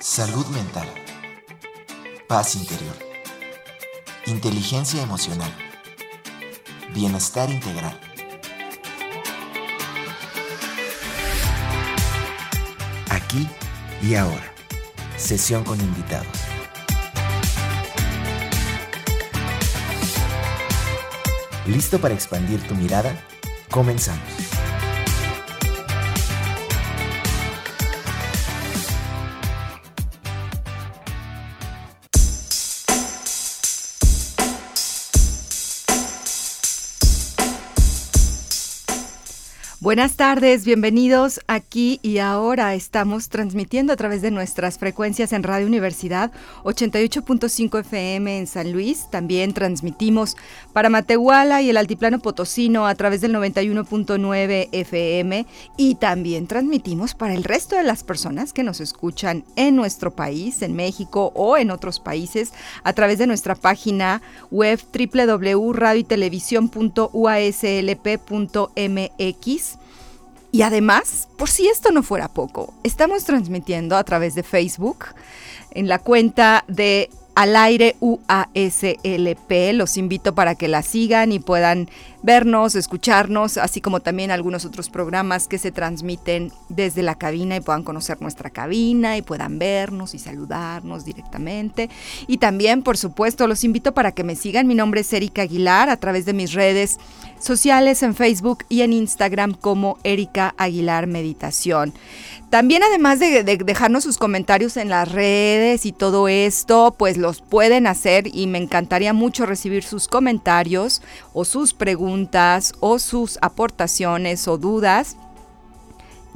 Salud mental. Paz interior. Inteligencia emocional. Bienestar integral. Aquí y ahora. Sesión con invitados. ¿Listo para expandir tu mirada? Comenzamos. Buenas tardes, bienvenidos. Aquí y ahora estamos transmitiendo a través de nuestras frecuencias en Radio Universidad 88.5 FM en San Luis. También transmitimos para Matehuala y el Altiplano Potosino a través del 91.9 FM y también transmitimos para el resto de las personas que nos escuchan en nuestro país, en México o en otros países a través de nuestra página web www.radioytelevisión.uaslp.mx y además, por si esto no fuera poco, estamos transmitiendo a través de Facebook en la cuenta de al aire UASLP. Los invito para que la sigan y puedan vernos, escucharnos, así como también algunos otros programas que se transmiten desde la cabina y puedan conocer nuestra cabina y puedan vernos y saludarnos directamente. Y también, por supuesto, los invito para que me sigan. Mi nombre es Erika Aguilar a través de mis redes sociales en Facebook y en Instagram como Erika Aguilar Meditación. También además de, dejarnos sus comentarios en las redes y todo esto, pues los pueden hacer y me encantaría mucho recibir sus comentarios o sus preguntas o sus aportaciones o dudas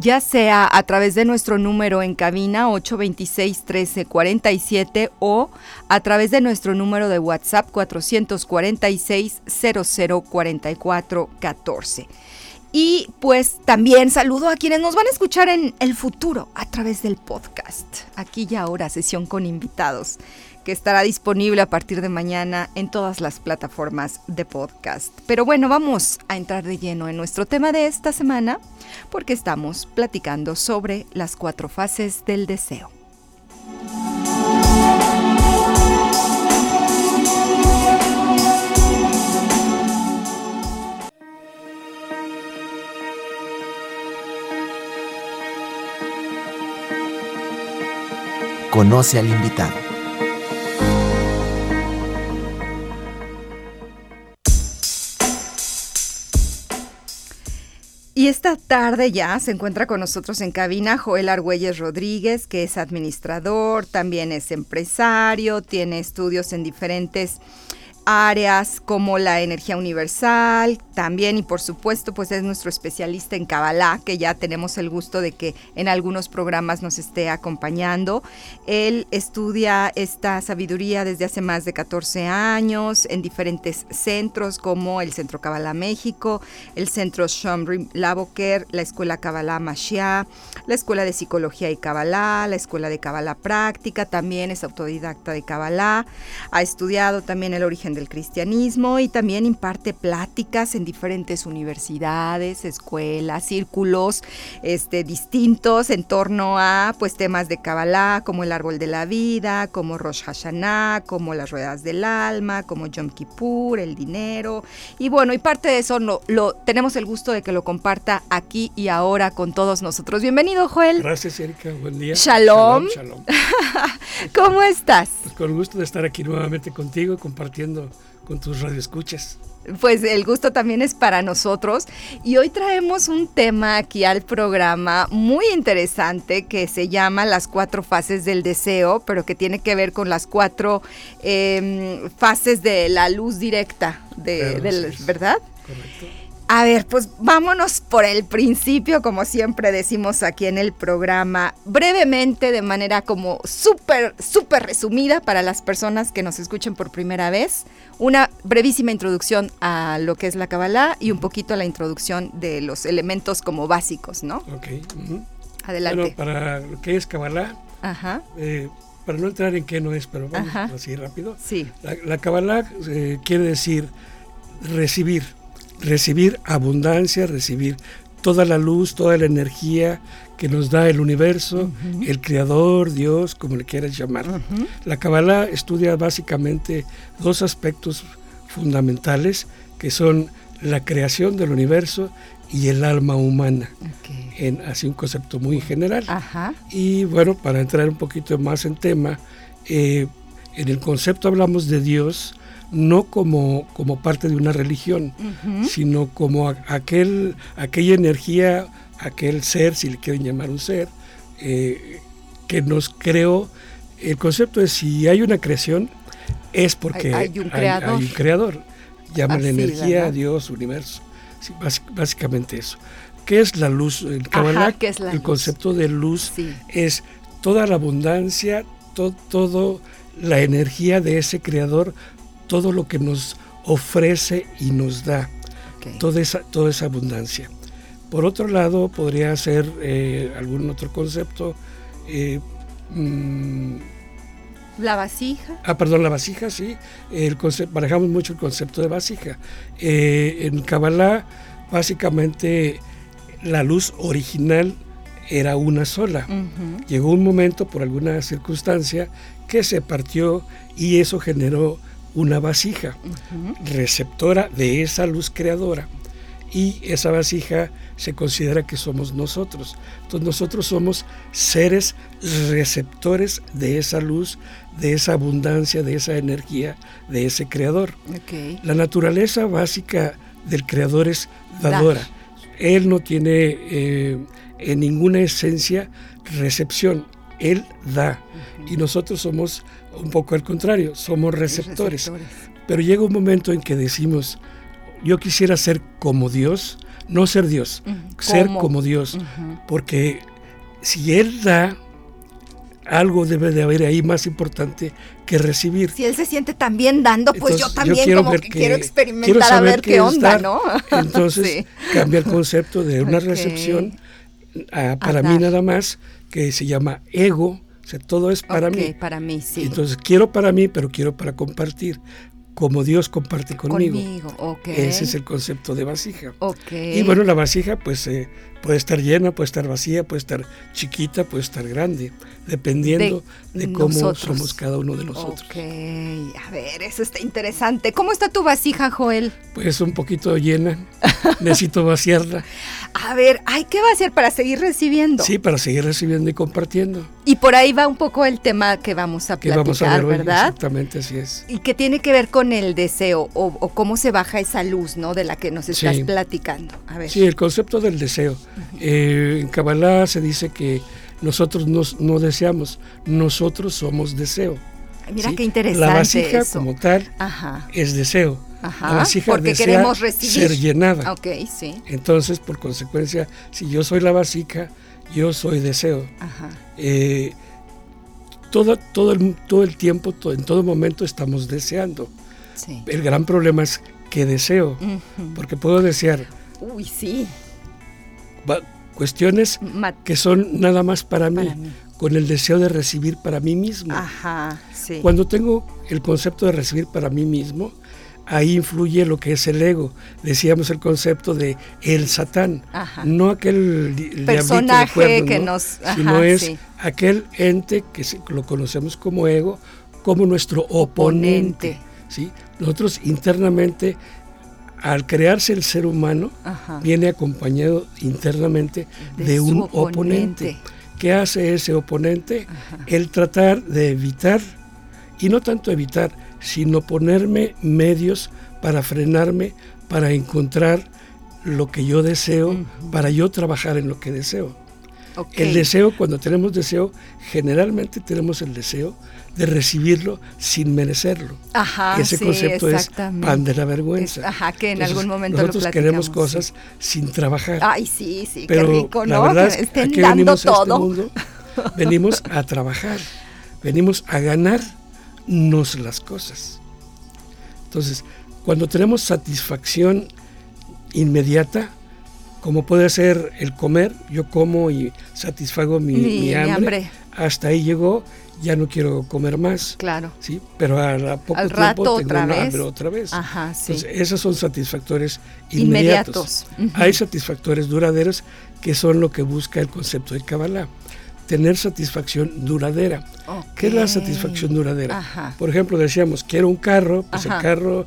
ya sea a través de nuestro número en cabina 826-1347 o a través de nuestro número de WhatsApp 446-004414. Y pues también saludo a quienes nos van a escuchar en el futuro a través del podcast. Aquí y ahora, sesión con invitados, que estará disponible a partir de mañana en todas las plataformas de podcast. Pero bueno, vamos a entrar de lleno en nuestro tema de esta semana porque estamos platicando sobre las cuatro fases del deseo. Conoce al invitado. Y esta tarde ya se encuentra con nosotros en cabina Joel Argüelles Rodríguez, que es administrador, también es empresario, tiene estudios en diferentes áreas como la energía universal, también y por supuesto pues es nuestro especialista en Kabbalah, que ya tenemos el gusto de que en algunos programas nos esté acompañando. Él estudia esta sabiduría desde hace más de 14 años en diferentes centros como el Centro Kabbalah México, el Centro Shomri Lavoker, la Escuela Kabbalah Mashiach, la Escuela de Psicología y Kabbalah, la Escuela de Kabbalah Práctica, también es autodidacta de Kabbalah, ha estudiado también el origen del cristianismo y también imparte pláticas en diferentes universidades, escuelas, círculos este, distintos en torno a pues, temas de Kabbalah, como el árbol de la vida, como Rosh Hashanah, como las ruedas del alma, como Yom Kippur, el dinero. Y bueno, y parte de eso lo, lo tenemos el gusto de que lo comparta aquí y ahora con todos nosotros. Bienvenido, Joel. Gracias, Erika. Buen día. Shalom. Shalom, ¿Cómo estás? Pues con gusto de estar aquí nuevamente contigo, compartiendo con tus radioescuchas. Pues el gusto también es para nosotros y hoy traemos un tema aquí al programa muy interesante que se llama las cuatro fases del deseo, pero que tiene que ver con las cuatro em, fases de la luz directa, de, ¿verdad? Correcto. A ver, pues vámonos por el principio, como siempre decimos aquí en el programa, brevemente, de manera como súper, súper resumida para las personas que nos escuchen por primera vez, una brevísima introducción a lo que es la Kabbalah y un poquito la introducción de los elementos como básicos, ¿no? Ok. Adelante. Bueno, para lo que es Kabbalah, eh, para no entrar en qué no es, pero vamos así rápido. Sí. La, Kabbalah eh, quiere decir recibir recibir abundancia, recibir toda la luz, toda la energía que nos da el universo, el creador, Dios, como le quieras llamar. La Kabbalah estudia básicamente dos aspectos fundamentales que son la creación del universo y el alma humana, en así un concepto muy general. Y bueno, para entrar un poquito más en tema, eh, en el concepto hablamos de Dios no como, como parte de una religión, sino como aquel, aquella energía, aquel ser, si le quieren llamar un ser, eh, que nos creó. El concepto es si hay una creación, es porque hay, un, creador. Hay, un creador. Llaman energía, Dios, universo. básicamente eso. ¿Qué es la luz? El Kabbalah, el concepto de luz es toda la abundancia, todo la energía de ese creador, todo lo que nos ofrece y nos da, toda, esa, toda esa abundancia. Por otro lado, podría ser eh, algún otro concepto. Eh, mm, la vasija. Ah, perdón, la vasija, sí. El concepto, manejamos mucho el concepto de vasija. Eh, en Kabbalah, básicamente, la luz original era una sola. Llegó un momento, por alguna circunstancia, que se partió y eso generó una vasija receptora de esa luz creadora y esa vasija se considera que somos nosotros. Entonces nosotros somos seres receptores de esa luz, de esa abundancia, de esa energía, de ese creador. La naturaleza básica del creador es dadora. Él no tiene eh, en ninguna esencia recepción él da. Y nosotros somos un poco al contrario, somos receptores. Pero llega un momento en que decimos, yo quisiera ser como Dios, no ser Dios, ser como Dios. Porque si Él da, algo debe de haber ahí más importante que recibir. Si él se siente también dando, pues yo también como que, quiero experimentar a ver qué, onda, ¿no? Entonces cambia el concepto de una recepción para mí nada más que se llama ego, o sea, todo es para mí. para mí, sí. Entonces, quiero para mí, pero quiero para compartir, como Dios comparte conmigo. Conmigo, Ese es el concepto de vasija. Okay. Y bueno, la vasija, pues, eh, puede estar llena, puede estar vacía, puede estar chiquita, puede estar grande, dependiendo de, cómo somos cada uno de nosotros. Ok, a ver, eso está interesante. ¿Cómo está tu vasija, Joel? Pues un poquito llena, necesito vaciarla. A ver, hay que vaciar para seguir recibiendo. Sí, para seguir recibiendo y compartiendo. Y por ahí va un poco el tema que vamos a platicar, vamos a ver ¿verdad? exactamente, así es. Y que tiene que ver con el deseo o, cómo se baja esa luz, ¿no? De la que nos estás platicando. A ver. Sí, el concepto del deseo. Eh, en Kabbalah se dice que nosotros no deseamos, nosotros somos deseo. mira qué interesante. La vasija como tal es deseo. la vasija porque queremos recibir. ser llenada. Sí. Entonces, por consecuencia, si yo soy la vasija, yo soy deseo. Eh, todo, todo, el, todo el tiempo, en todo momento estamos deseando. El gran problema es que deseo, porque puedo desear. Uy, sí cuestiones que son nada más para mí, con el deseo de recibir para mí mismo. Ajá, sí. Cuando tengo el concepto de recibir para mí mismo, ahí influye lo que es el ego. Decíamos el concepto de el satán, no aquel personaje que nos, sino es aquel ente que lo conocemos como ego, como nuestro oponente. ¿sí? Nosotros internamente al crearse el ser humano, viene acompañado internamente de, un oponente. ¿Qué hace ese oponente? El tratar de evitar, y no tanto evitar, sino ponerme medios para frenarme, para encontrar lo que yo deseo, para yo trabajar en lo que deseo. El deseo, cuando tenemos deseo, generalmente tenemos el deseo de recibirlo sin merecerlo. Ajá, Ese concepto es pan de la vergüenza. ajá, que en algún momento nosotros queremos cosas sin trabajar. Ay, sí, sí, Pero qué rico, ¿no? La verdad es que venimos A este mundo, venimos a trabajar, venimos a ganarnos las cosas. Entonces, cuando tenemos satisfacción inmediata, como puede ser el comer, yo como y satisfago mi, Mi- mi mi hambre, hambre. hasta ahí llegó, ya no quiero comer más. Claro. Sí, pero a, la poco Al tiempo rato tengo otra una vez. hambre otra vez. Ajá, sí. Entonces, esos son satisfactores Inmediatos. Hay satisfactores duraderos que son lo que busca el concepto de Kabbalah. Tener satisfacción duradera. ¿Qué es la satisfacción duradera? Ajá. Por ejemplo, decíamos, quiero un carro, pues Ajá. el carro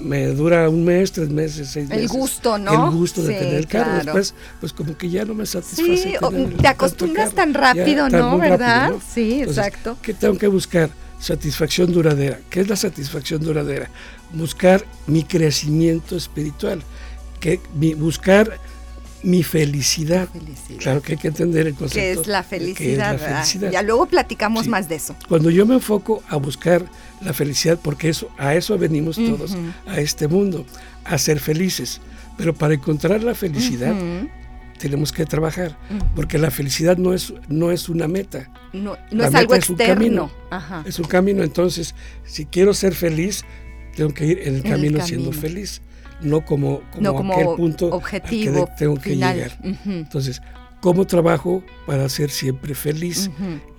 me dura un mes, tres meses, seis El meses. gusto, ¿no? El gusto de Sí, tener el carro. claro. Después, pues como que ya no me satisface. Sí, tener el- te acostumbras carro. tan Ya, rápido, tan ¿no? rápido, ¿Verdad? ¿no? Sí, Entonces, exacto. ¿Qué tengo que buscar? Satisfacción duradera. ¿Qué es la satisfacción duradera? Buscar mi crecimiento espiritual, que mi, buscar mi felicidad. Felicidad. Claro que hay que entender el Que concepto. es la qué es felicidad. la felicidad. Ya luego platicamos Sí. más de eso. Cuando yo me enfoco a buscar la felicidad, porque eso, a eso venimos todos, a este mundo, a ser felices. Pero para encontrar la felicidad tenemos que trabajar, porque la felicidad no es, no es una meta, No, no La es algo es un externo. camino. Ajá. es un camino. Entonces, si quiero ser feliz, tengo que ir en el camino, siendo camino. feliz, no como, como, no como aquel punto objetivo al que tengo que llegar. Entonces, ¿cómo trabajo para ser siempre feliz?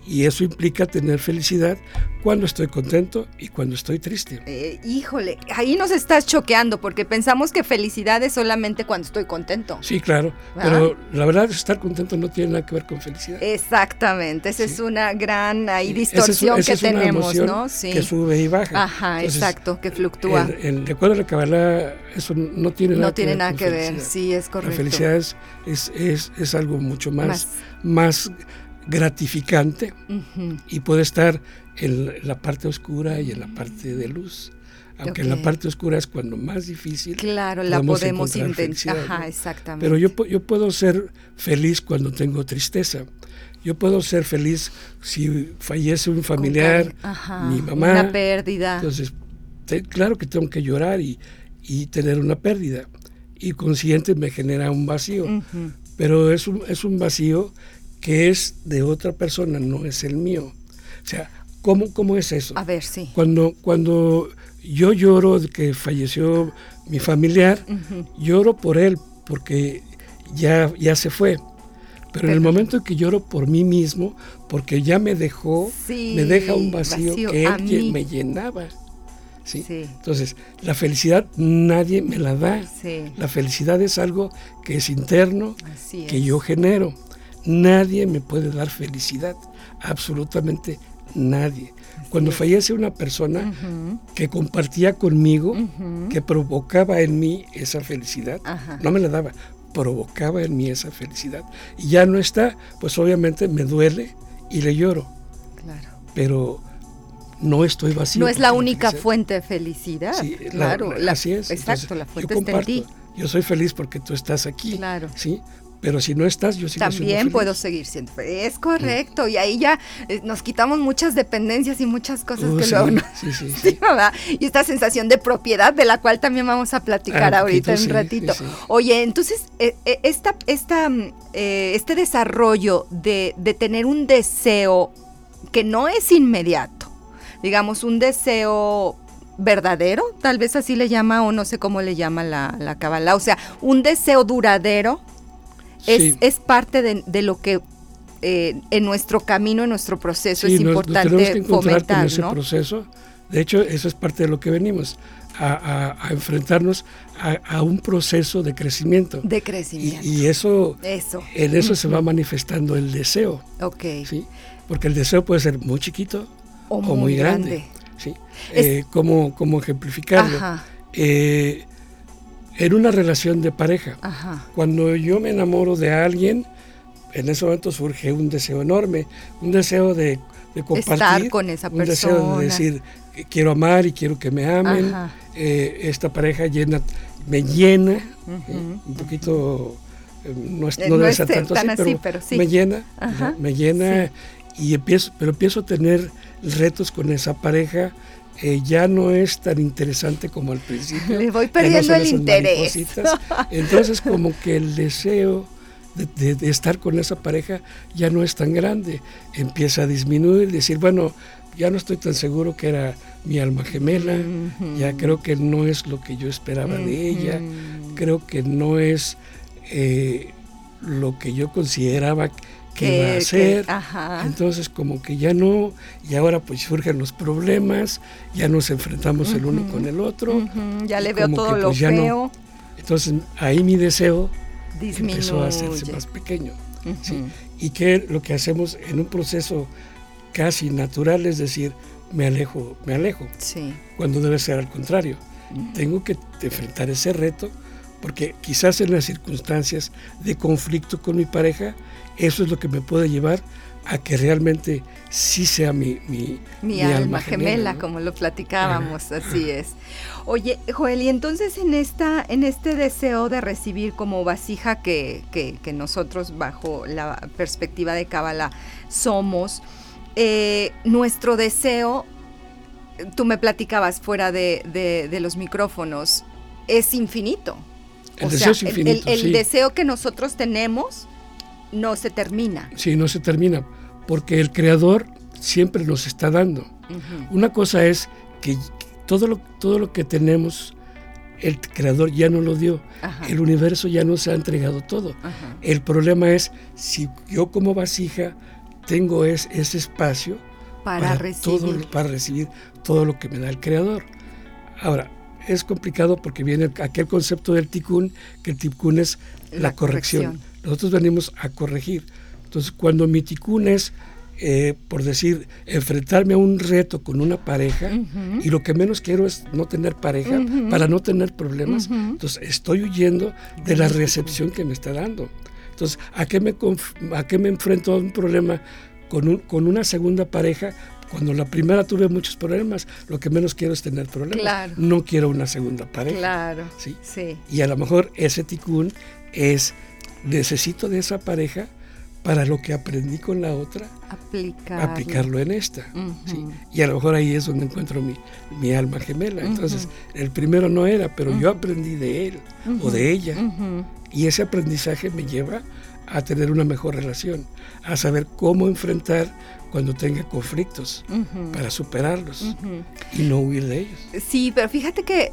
Y eso implica tener felicidad cuando estoy contento y cuando estoy triste. Eh, híjole, ahí nos estás choqueando porque pensamos que felicidad es solamente cuando estoy contento. Sí, claro, pero la verdad estar contento no tiene nada que ver con felicidad. Exactamente, esa es una gran ahí Esa es- distorsión esa que es tenemos, ¿no? Sí. Que sube y baja. Ajá, Entonces, exacto, que fluctúa. En, en- de acuerdo a la Kabbalah, eso no tiene nada no tiene que ver nada con que ver, sí, es correcto. La felicidad es, es, es- es algo mucho más, Más. más gratificante Ujú. y puede estar en la parte oscura y en la parte de luz. Aunque en Ok. la parte oscura es cuando más difícil. Claro, la podemos intentar. Ajá, exactamente. Pero yo, yo puedo ser feliz cuando tengo tristeza. Yo puedo ser feliz si fallece un familiar, ajá, mi mamá. Una pérdida. Entonces, te- claro que tengo que llorar y, y tener una pérdida. Y consciente me genera un vacío. Ujú. Pero es un, es un vacío que es de otra persona, no es el mío. O sea, ¿cómo, cómo es eso? A ver, sí. Cuando, cuando yo lloro de que falleció mi familiar, lloro por él porque ya, ya se fue. Pero en el momento en que lloro por mí mismo, porque ya me dejó, Sí, me deja un vacío, vacío que él mí. me llenaba. ¿sí? Sí. Entonces, la felicidad nadie me la da. Sí. La felicidad es algo que es interno, Así que es. yo genero. Nadie me puede dar felicidad, absolutamente nadie. Cuando fallece una persona que compartía conmigo, que provocaba en mí esa felicidad, Ajá. no me la daba, provocaba en mí esa felicidad. Y ya no está, pues obviamente me duele y le lloro, Claro. pero no estoy vacío. No es la única felicidad- fuente de felicidad. Sí, la- claro. la- la- así es. Exacto, Entonces, la yo fuente está en comparto. ti. Yo soy feliz porque tú estás aquí. Claro. Sí, pero si no estás, yo sigo siendo También feliz. puedo seguir siendo feliz. Es correcto. Y ahí ya eh, nos quitamos muchas dependencias y muchas cosas Uh, que sí, luego no. sí, sí, sí. Y esta sensación de propiedad de la cual también vamos a platicar Ah, ahorita en un ratito. Oye, entonces, eh, eh, esta, esta, mm, este desarrollo de, de tener un deseo que no es inmediato, digamos, un deseo verdadero, tal vez así le llama o no sé cómo le llama la, la Kabbalah, o sea, un deseo duradero es, Sí. es parte de, de lo que eh, en nuestro camino, en nuestro proceso Sí, es nos- nos importante tenemos que encontrar fomentar, con ese ¿no? proceso. De hecho, eso es parte de lo que venimos, a, a- a enfrentarnos a, a un proceso de crecimiento. De Y, crecimiento. y eso, Eso. en eso se va manifestando el deseo, Ok. ¿sí? Porque el deseo puede ser muy chiquito O o, muy grande. grande. ¿sí? Es- Eh, ¿cómo, cómo ejemplificarlo? Ajá, Eh, en una relación de pareja, ajá. cuando yo me enamoro de alguien, en ese momento surge un deseo enorme, un deseo de, de compartir, Estar con esa un deseo persona. de decir quiero amar y quiero que me amen. Eh, esta pareja llena, me llena, Ujú, eh, un poquito, eh, no, es- Eh, no no debe ser tanto así, así, pero, pero sí. me llena, me llena y empiezo, pero empiezo a tener retos con esa pareja. Eh, ya no es tan interesante como al principio. Voy no perdiendo el interés. Entonces como que el deseo de, de- de estar con esa pareja ya no es tan grande. Empieza a disminuir, decir, bueno, ya no estoy tan seguro que era mi alma gemela, ya creo que no es lo que yo esperaba de ella, creo que no es eh, lo que yo consideraba que iba a hacer. Entonces como que ya no, y ahora pues surgen los problemas, ya nos enfrentamos el uno con el otro. Ya le veo todo lo pues, feo. Entonces ahí mi deseo empezó a hacerse más pequeño. Y que lo que hacemos en un proceso casi natural es decir, me alejo, me alejo. Cuando debe ser al contrario. Tengo que enfrentar ese reto porque quizás en las circunstancias de conflicto con mi pareja, eso es lo que me puede llevar a que realmente sí sea mi, mi, alma, gemela, como lo platicábamos, así es. Oye, Joel, y entonces en esta, en este deseo de recibir como vasija que, que, nosotros bajo la perspectiva de Kabbalah somos, eh, nuestro deseo, tú me platicabas fuera de, de los micrófonos, es infinito. El deseo es infinito. El, deseo que nosotros tenemos no se termina. Sí, no se termina, porque el creador siempre nos está dando. Una cosa es que todo lo, todo lo que tenemos, el creador ya no lo dio. El universo ya no se ha entregado todo. El problema es si yo como vasija tengo ese espacio para, recibir. para recibir todo lo que me da el creador. Ahora, es complicado porque viene aquel concepto del tikkun, que el tikkun es la, corrección. Nosotros venimos a corregir. Entonces, cuando mi tikkun es, eh, por decir, enfrentarme a un reto con una pareja, y lo que menos quiero es no tener pareja para no tener problemas, entonces estoy huyendo de la recepción que me está dando. Entonces, ¿a qué me, a qué me enfrento a un problema con, un, con una segunda pareja? Cuando la primera tuve muchos problemas, lo que menos quiero es tener problemas. No quiero una segunda pareja. Claro. ¿sí? Y a lo mejor ese ticún es, necesito de esa pareja para lo que aprendí con la otra, aplicarlo en esta. Y a lo mejor ahí es donde encuentro mi, alma gemela. Entonces, el primero no era, pero yo aprendí de él o de ella. Y ese aprendizaje me lleva a tener una mejor relación, a saber cómo enfrentar cuando tenga conflictos para superarlos y no huir de ellos. Sí, pero fíjate que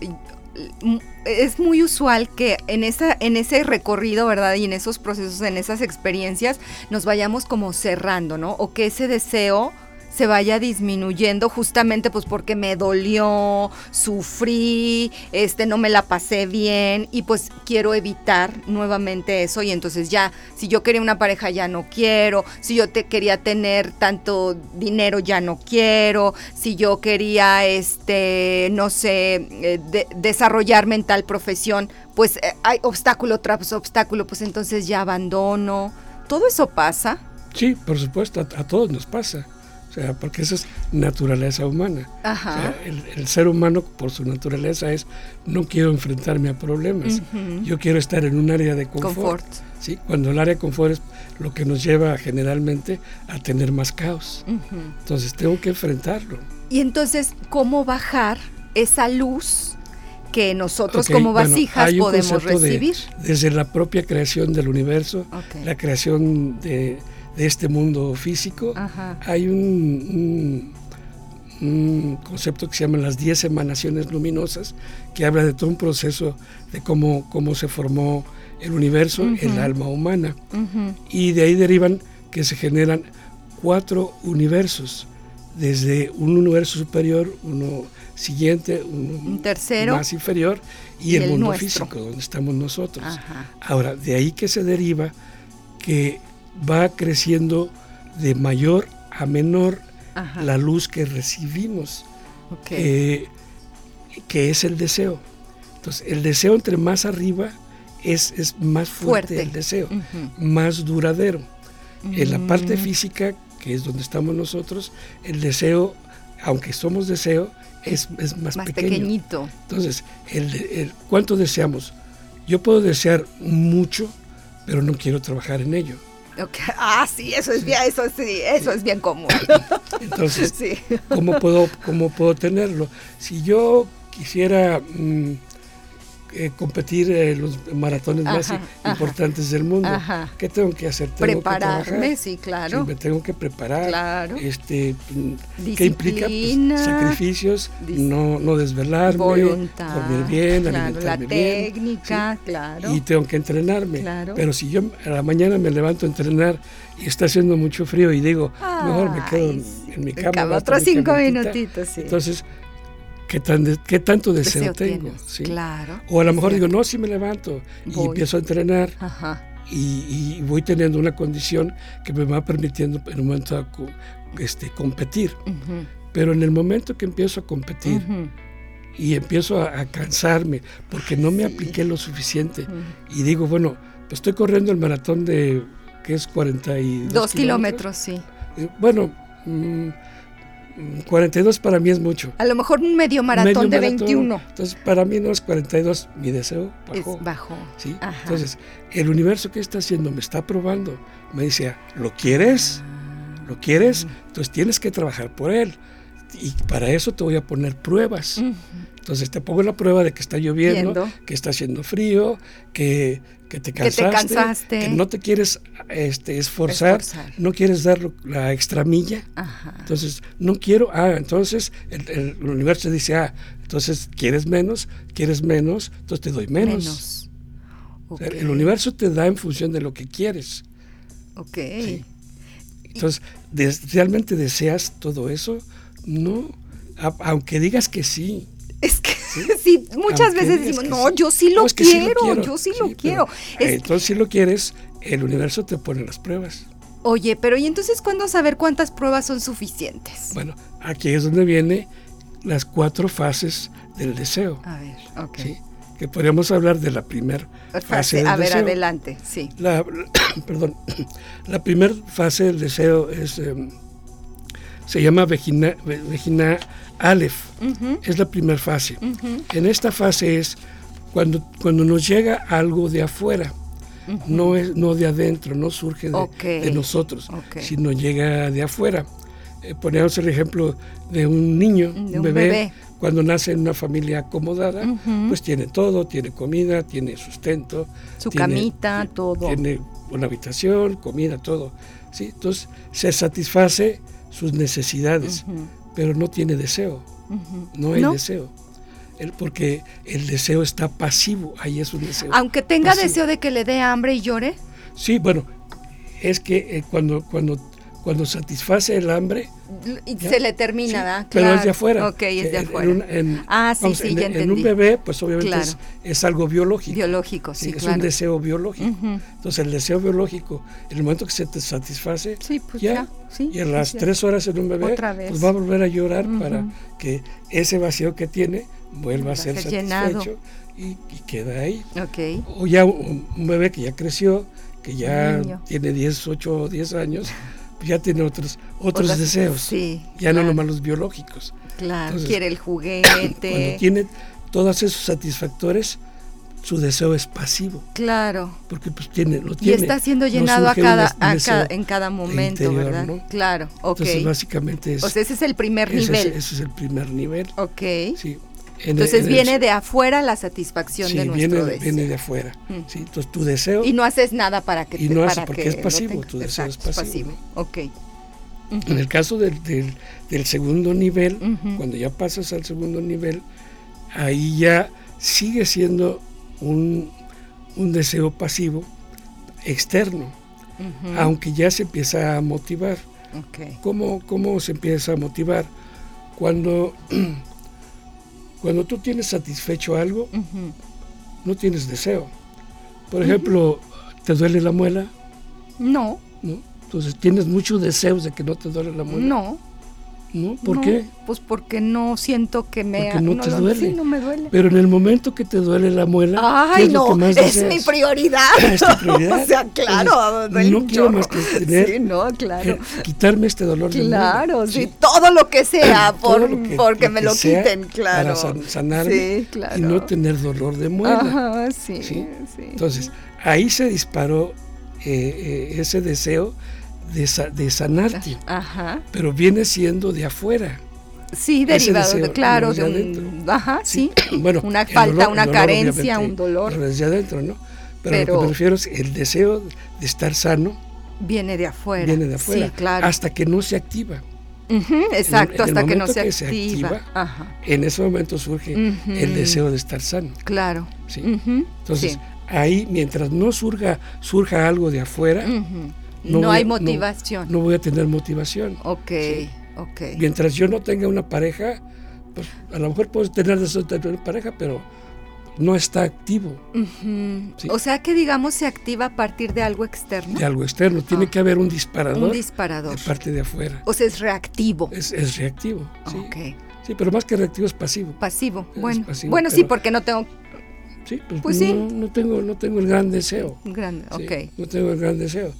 mm, es muy usual que en esa en ese recorrido, ¿verdad? Y en esos procesos, en esas experiencias nos vayamos como cerrando, ¿no? O que ese deseo se vaya disminuyendo justamente pues porque me dolió, sufrí, este no me la pasé bien y pues quiero evitar nuevamente eso y entonces ya si yo quería una pareja ya no quiero, si yo te quería tener tanto dinero ya no quiero, si yo quería este no sé eh, desarrollarme en tal profesión, pues eh, hay obstáculo tras obstáculo, pues entonces ya abandono. Todo eso pasa. Sí, por supuesto, a todos nos pasa. O sea, porque esa es naturaleza humana. el, ser humano, por su naturaleza, es no quiero enfrentarme a problemas. Yo quiero estar en un área de confort. ¿sí? Cuando el área de confort es lo que nos lleva generalmente a tener más caos. Entonces, tengo que enfrentarlo. Y entonces, ¿cómo bajar esa luz? que nosotros como vasijas podemos recibir. desde la propia creación del universo, la creación de, de este mundo físico, hay un, un, concepto que se llama las 10 emanaciones luminosas, que habla de todo un proceso de cómo, cómo se formó el universo, el alma humana. Y de ahí derivan que se generan cuatro universos, desde un universo superior, uno siguiente, un tercero más inferior y, el, mundo físico, donde estamos nosotros. Ahora, de ahí que se deriva que va creciendo de mayor a menor la luz que recibimos, que es el deseo. Entonces, el deseo entre más arriba es, es más fuerte, el deseo, más duradero. En la parte mm. física, que es donde estamos nosotros, el deseo, aunque somos deseo, es, es más, pequeñito. Entonces, el, ¿cuánto deseamos? Yo puedo desear mucho, pero no quiero trabajar en ello. Ah, sí, eso es bien, eso sí, eso es bien común. Entonces, ¿cómo puedo, cómo puedo tenerlo? Si yo quisiera mm, eh, competir en los maratones más Ajá, importantes del mundo. Ajá. ¿Qué tengo que hacer? Tengo que Prepararme, trabajar. sí, claro. Sí, me tengo que preparar. Claro. Este, ¿Qué implica? Pues, sacrificios, no, no desvelarme, Voluntad. dormir bien, claro, la alimentarme bien. técnica, claro. Y tengo que entrenarme. Claro. Pero si yo a la mañana me levanto a entrenar y está haciendo mucho frío y digo, mejor me quedo en, mi cama. cama, otros cinco minutitos, sí. Entonces, ¿qué, tan de- qué tanto deseo, Deseo tengo? claro, O a lo mejor digo, no, si me levanto y empiezo a entrenar Ajá. y, y voy teniendo una condición que me va permitiendo en un momento este, competir. ujú, Pero en el momento que empiezo a competir ujú, y empiezo a, a cansarme porque no me Sí. apliqué lo suficiente ujú. y digo, bueno, pues estoy corriendo el maratón de, que es 42 Dos kilómetros, sí. Eh, Bueno, mm, 42 para mí es mucho. A lo mejor un medio maratón Medio de maratón. 21 Entonces, para mí no es 42, mi deseo bajó. es bajo. Entonces, el universo que está haciendo me está probando. Me dice, ¿lo quieres? ¿Lo quieres? Entonces tienes que trabajar por él. Y para eso te voy a poner pruebas. Entonces te pongo la prueba de que está lloviendo, Viendo. que está haciendo frío, que, que te Que te cansaste, que no te quieres este, esforzar, Esforzar. no quieres dar la extra milla. Ajá. Entonces, no quiero, ah, entonces el, el universo dice, ah, entonces quieres menos, quieres menos, entonces te doy menos. Menos. O sea, Ok, el universo te da en función de lo que quieres. Ok. Sí. Entonces, ¿des- ¿realmente deseas todo eso? No. A- aunque digas que sí. Es que sí, muchas Aunque veces decimos, no, sí. yo sí lo No, es que sí quiero, yo sí lo quiero. pero, Es- eh, entonces, si lo quieres, el universo te pone las pruebas. Oye, pero ¿y entonces cuándo saber cuántas pruebas son suficientes? Bueno, aquí es donde vienen las cuatro fases del deseo. A ver, ok. ¿sí? Que podríamos hablar de la primera fase Fase- del a ver, deseo. adelante, sí. La, perdón, la primera fase del deseo es, em, se llama Vegina, Ve- Vegina Aleph. Es la primera fase. En esta fase es cuando, cuando nos llega algo de afuera, no, es, no de adentro, no surge de, nosotros, ok. sino llega de afuera. Eh, ponemos el ejemplo de un niño, De un, un bebé, bebé. cuando nace en una familia acomodada, pues tiene todo, tiene comida, tiene sustento, Su tiene- camita, todo. tiene una habitación, comida, todo. ¿sí? Entonces se satisface sus necesidades, pero no tiene deseo, no hay ¿No? deseo. El, porque el deseo está pasivo, ahí es un deseo. Aunque tenga pasivo. deseo de que le dé hambre y llore. Sí, bueno, es que eh, cuando, cuando, cuando satisface el hambre, Ya. se le termina, sí, ¿verdad? pero es Claro. de afuera. Ok, es de En- en afuera. en- ah, sí, vamos, sí, en, ya en entendí. un bebé, pues obviamente Claro. es, es algo biológico. Biológico, sí, Sí, es claro. un deseo biológico. Entonces el deseo biológico, en el momento que se te satisface, Sí, pues ya, y en sí, las tres horas en un bebé, pues va a volver a llorar para que ese vacío que tiene vuelva a Va a ser satisfecho y, y queda ahí. Ok. O ya un, un bebé que ya creció, que ya tiene 10, 8 o 10 años, ya tiene otros, otros Otras- deseos, Sí. ya claro, no nomás los biológicos. Claro, Entonces, quiere el Cuando juguete. tiene todos esos satisfactores, su deseo es pasivo, Claro. porque pues tiene, lo Y tiene. está siendo no llenado a cada, a en cada momento, interior, ¿verdad? ¿no? Claro, ok. Entonces básicamente es, o sea, ese es el primer ese, es, nivel. ese es el primer nivel. ok. Sí. En- Entonces viene de afuera la satisfacción sí, de nuestro viene, deseo. viene de afuera. Mm. Sí, entonces tu deseo Y no haces nada para que Y no hace para porque que es pasivo, tu deseo es Exacto, pasivo, Ok. En el caso del, del- del segundo nivel, cuando ya pasas al segundo nivel, ahí ya sigue siendo un, un deseo pasivo externo, aunque ya se empieza a motivar. ok. ¿Cómo, cómo se empieza a motivar? Cuando, cuando tú tienes satisfecho algo, no tienes deseo. Por ejemplo, ¿te duele la muela? No, ¿No? Entonces tienes muchos deseos de que no te duele la muela. no. ¿No? ¿Por no, qué? Pues porque no siento que me... Porque no te lo- duele. Sí, no me duele. Pero en el momento que te duele la muela, ¿qué Ay, es lo no, que más es mi prioridad. Es tu prioridad. o sea, claro, Entonces, no quiero más que tener- Sí, no, claro. Eh, quitarme este dolor de Claro, muela. sí, todo lo que sea, por, que- porque lo me que lo quiten, claro. Para san- sanarme Sí, claro. y no tener dolor de muela. Ajá, sí, ¿sí? sí. Entonces, ahí se disparó eh, eh, ese deseo de, sa- de sanarte, Ajá, pero viene siendo de afuera. Sí, derivado, deseo de, claro, de un, ajá, sí, Bueno, una falta, dolor- una dolor, carencia, un dolor, no es de adentro, ¿no? Pero, Pero- lo que me refiero es el deseo de estar sano viene de afuera. viene de afuera, Sí, claro. hasta que no se activa. Exacto, en hasta que no se que se activa. activa, Ajá, En ese momento surge el deseo de estar sano. claro. Sí. Entonces, ahí, mientras no surja, surja algo de afuera. No No, voy a- hay motivación. no voy a tener motivación. ok, Sí. ok. Mientras yo no tenga una pareja, pues a lo mejor puedo tener deseo de tener pareja, pero no está activo. Sí. O sea que digamos se activa a partir de algo externo. de algo externo. Tiene Ah. que haber un disparador, Un disparador. de parte de afuera. O sea, es reactivo. Es, es reactivo. Sí. Ok. sí, pero más que reactivo es pasivo. Pasivo. Es Bueno, pasivo, bueno sí, porque no tengo Sí, pues, Pues no, sí. no tengo, no tengo el gran deseo. un grande. Sí, Ok. No tengo el gran deseo.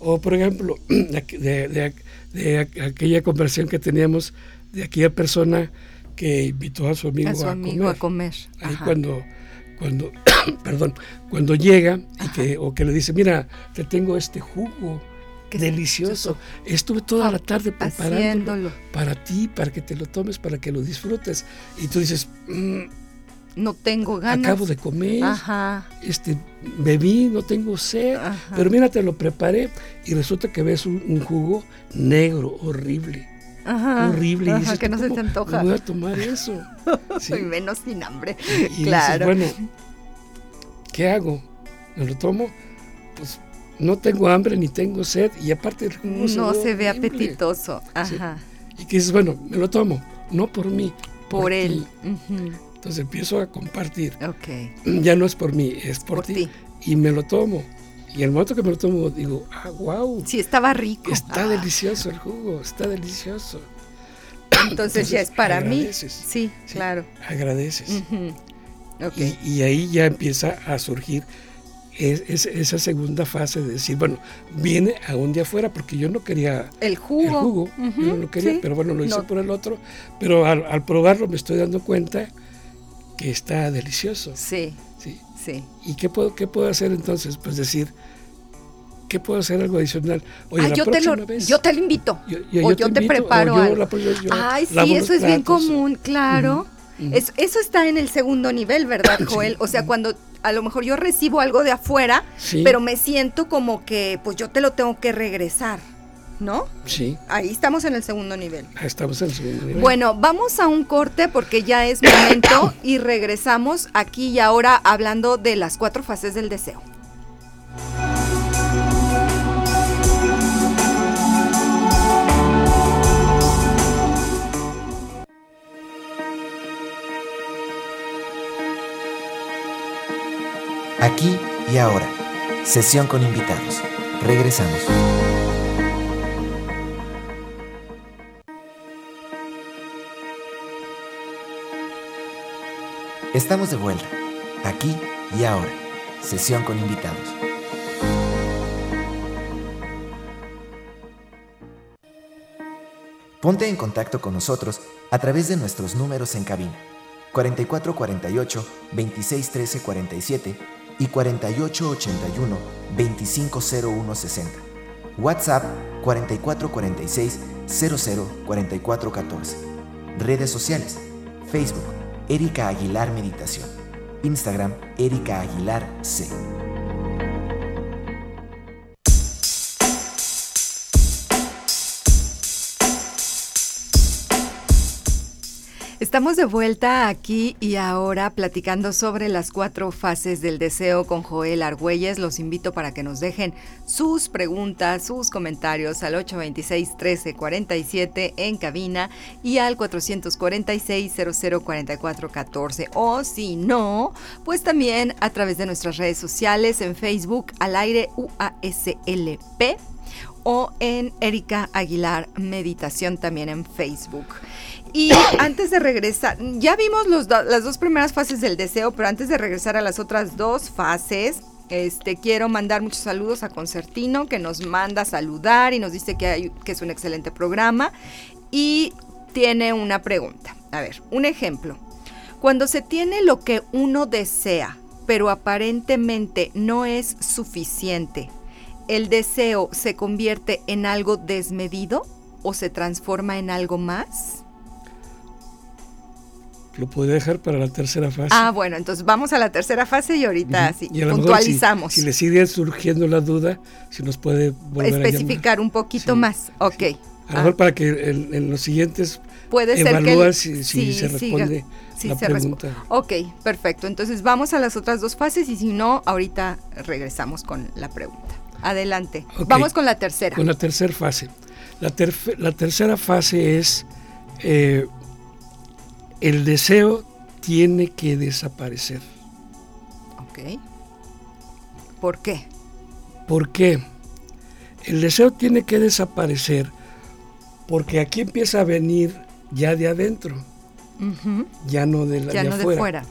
O, por ejemplo, de, de- de- de aqu- aquella conversación que teníamos de aquella persona que invitó a su amigo A a, su amigo comer. a comer. Ahí cuando, cuando, perdón, cuando llega y que, o que le dice, mira, te tengo este jugo Qué delicioso. Estuve toda la tarde preparándolo Haciéndolo. para ti, para que te lo tomes, para que lo disfrutes. Y tú dices, "Mm, No tengo ganas. acabo de comer, Ajá. este, bebí, no tengo sed, Ajá. pero mira, te lo preparé y resulta que ves un, un jugo negro, horrible, Ajá. horrible. y Ajá, dices, que "¿Tú no se te antoja. voy a tomar eso. Sí. Y menos sin hambre. Y claro. dices, bueno, ¿qué hago? ¿Me lo tomo? Pues no tengo hambre ni tengo sed y aparte no se ve horrible. apetitoso. Ajá. Y que dices, bueno, me lo tomo, no por mí, Por, él. Ujú. Entonces empiezo a compartir. Ok. Ya no es por mí, es por, Por ti. Y me lo tomo. Y el momento que me lo tomo, digo, ah, wow, Sí, estaba rico. está Ah, delicioso el jugo, está delicioso. Entonces, ya es para mí. Sí, Sí, claro. Agradeces. Ok. Y, y ahí ya empieza a surgir es- es- esa segunda fase de decir, bueno, viene aún de afuera porque yo no quería el jugo. el jugo, yo no lo quería, sí. pero bueno, lo hice No. por el otro, pero al, al probarlo me estoy dando cuenta que está delicioso. Sí, ¿sí? sí. ¿Y qué puedo, qué puedo hacer entonces? Pues decir, ¿qué puedo hacer algo adicional? Oye, Ah, la yo, te próxima lo, vez, yo te lo invito. yo- yo- o yo te te, invito, preparo algo. la- Ay, sí, eso es bien común, claro. Es- eso está en el segundo nivel, ¿verdad, Joel? O sea, cuando a lo mejor yo recibo algo de afuera, Sí. pero me siento como que pues yo te lo tengo que regresar, ¿no? Sí, Ahí estamos en el segundo nivel. estamos en el segundo nivel. Bueno, vamos a un corte porque ya es momento y regresamos aquí y ahora hablando de las cuatro fases del deseo. Aquí y ahora. Sesión con invitados. Regresamos. Estamos de vuelta. Aquí y ahora. Sesión con invitados. Ponte en contacto con nosotros a través de nuestros números en cabina 4448 2613 47 y 4881 250160. WhatsApp 4446 004414. Redes sociales: Facebook Erika Aguilar Meditación. Instagram Erika Aguilar C. Estamos de vuelta aquí y ahora platicando sobre las cuatro fases del deseo con Joel Argüelles. Los invito para que nos dejen sus preguntas, sus comentarios al 826-1347 en cabina y al 446-004414. O si no, pues también a través de nuestras redes sociales en Facebook al aire UASLP o en Erika Aguilar Meditación también en Facebook. Y antes de regresar, ya vimos las dos primeras fases del deseo, pero antes de regresar a las otras dos fases, este, quiero mandar muchos saludos a Concertino, que nos manda a saludar y nos dice que es un excelente programa. Y tiene una pregunta. A ver, un ejemplo. Cuando se tiene lo que uno desea, pero aparentemente no es suficiente, ¿el deseo se convierte en algo desmedido o se transforma en algo más? Lo puede dejar para la tercera fase. Ah, bueno, entonces vamos a la tercera fase y ahorita sí, Y puntualizamos. si, si le sigue surgiendo la duda, si nos puede volver a Especificar un poquito Sí, más. Ok. A lo mejor para que en, en los siguientes Puede ser que evalúa el- si, se siga. responde Sí, la se pregunta. Ok, perfecto. Entonces vamos a las otras dos fases y si no, ahorita regresamos con la pregunta. Adelante. Vamos con la tercera. Con la tercera fase. La, terfe- la tercera fase es eh, el deseo tiene que desaparecer. Ok. ¿Por qué? ¿Por qué? El deseo tiene que desaparecer porque aquí empieza a venir ya de adentro, ya no de, la, Ya de no de fuera.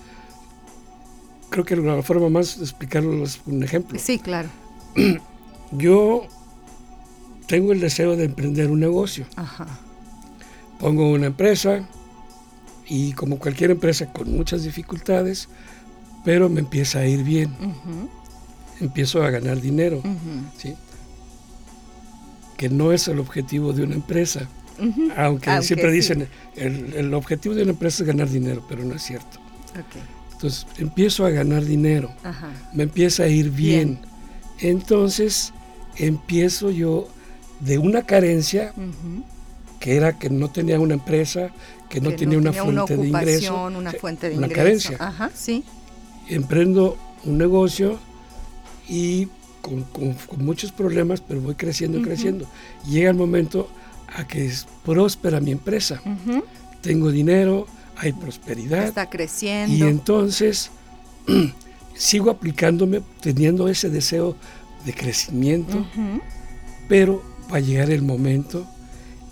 Creo que la forma más de explicarlo es un ejemplo. Sí, claro. Yo tengo el deseo de emprender un negocio. Ajá. Pongo una empresa y como cualquier empresa con muchas dificultades, pero me empieza a ir bien, empiezo a ganar dinero, que no es el objetivo de una empresa, aunque, Aunque siempre sí. dicen el, el objetivo de una empresa es ganar dinero, pero no es cierto. Ok. Entonces empiezo a ganar dinero, Ajá. me empieza a ir bien, Bien. entonces empiezo yo de una carencia. Que era que no tenía una empresa, que no Que tenía una fuente de ingreso, una fuente de una ingreso. carencia. Ajá, sí. Emprendo un negocio y con, con- con muchos problemas, pero voy creciendo y creciendo. Llega el momento a que es próspera mi empresa. Tengo dinero, hay prosperidad Está creciendo. y entonces sigo aplicándome, teniendo ese deseo de crecimiento, pero va a llegar el momento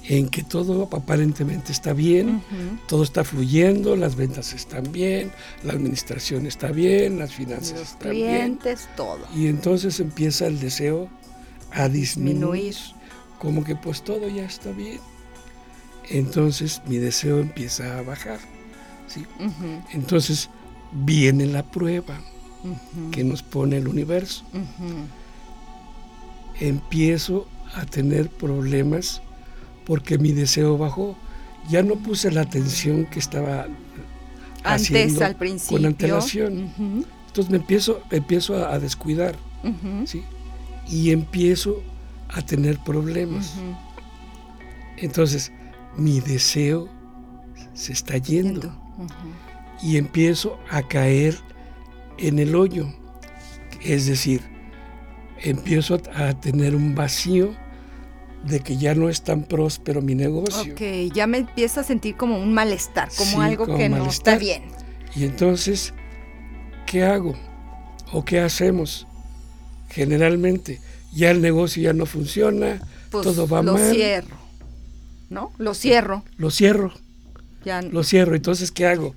en que todo aparentemente está bien, todo está fluyendo, las ventas están bien, la administración está bien, las finanzas Los están bien. clientes, todo. Y entonces empieza el deseo a disminuir, Disminuir. como que pues todo ya está bien. Entonces mi deseo empieza a bajar. ¿sí? Entonces viene la prueba que nos pone el universo. Empiezo a tener problemas porque mi deseo bajó. Ya no puse la atención que estaba Antes, haciendo al principio. con antelación. Entonces me empiezo, empiezo a, a descuidar, ¿sí? Y empiezo a tener problemas. Entonces, mi deseo se está yendo y empiezo a caer en el hoyo. Es decir, empiezo a, a tener un vacío de que ya no es tan próspero mi negocio. Ok, ya me empiezo a sentir como un malestar, como Sí, algo como que no está bien. Y entonces, ¿qué hago? ¿O qué hacemos? Generalmente, ya el negocio ya no funciona, Pues todo va lo mal, cierro, ¿no? Lo cierro. lo cierro, Ya lo cierro. Entonces, ¿qué hago?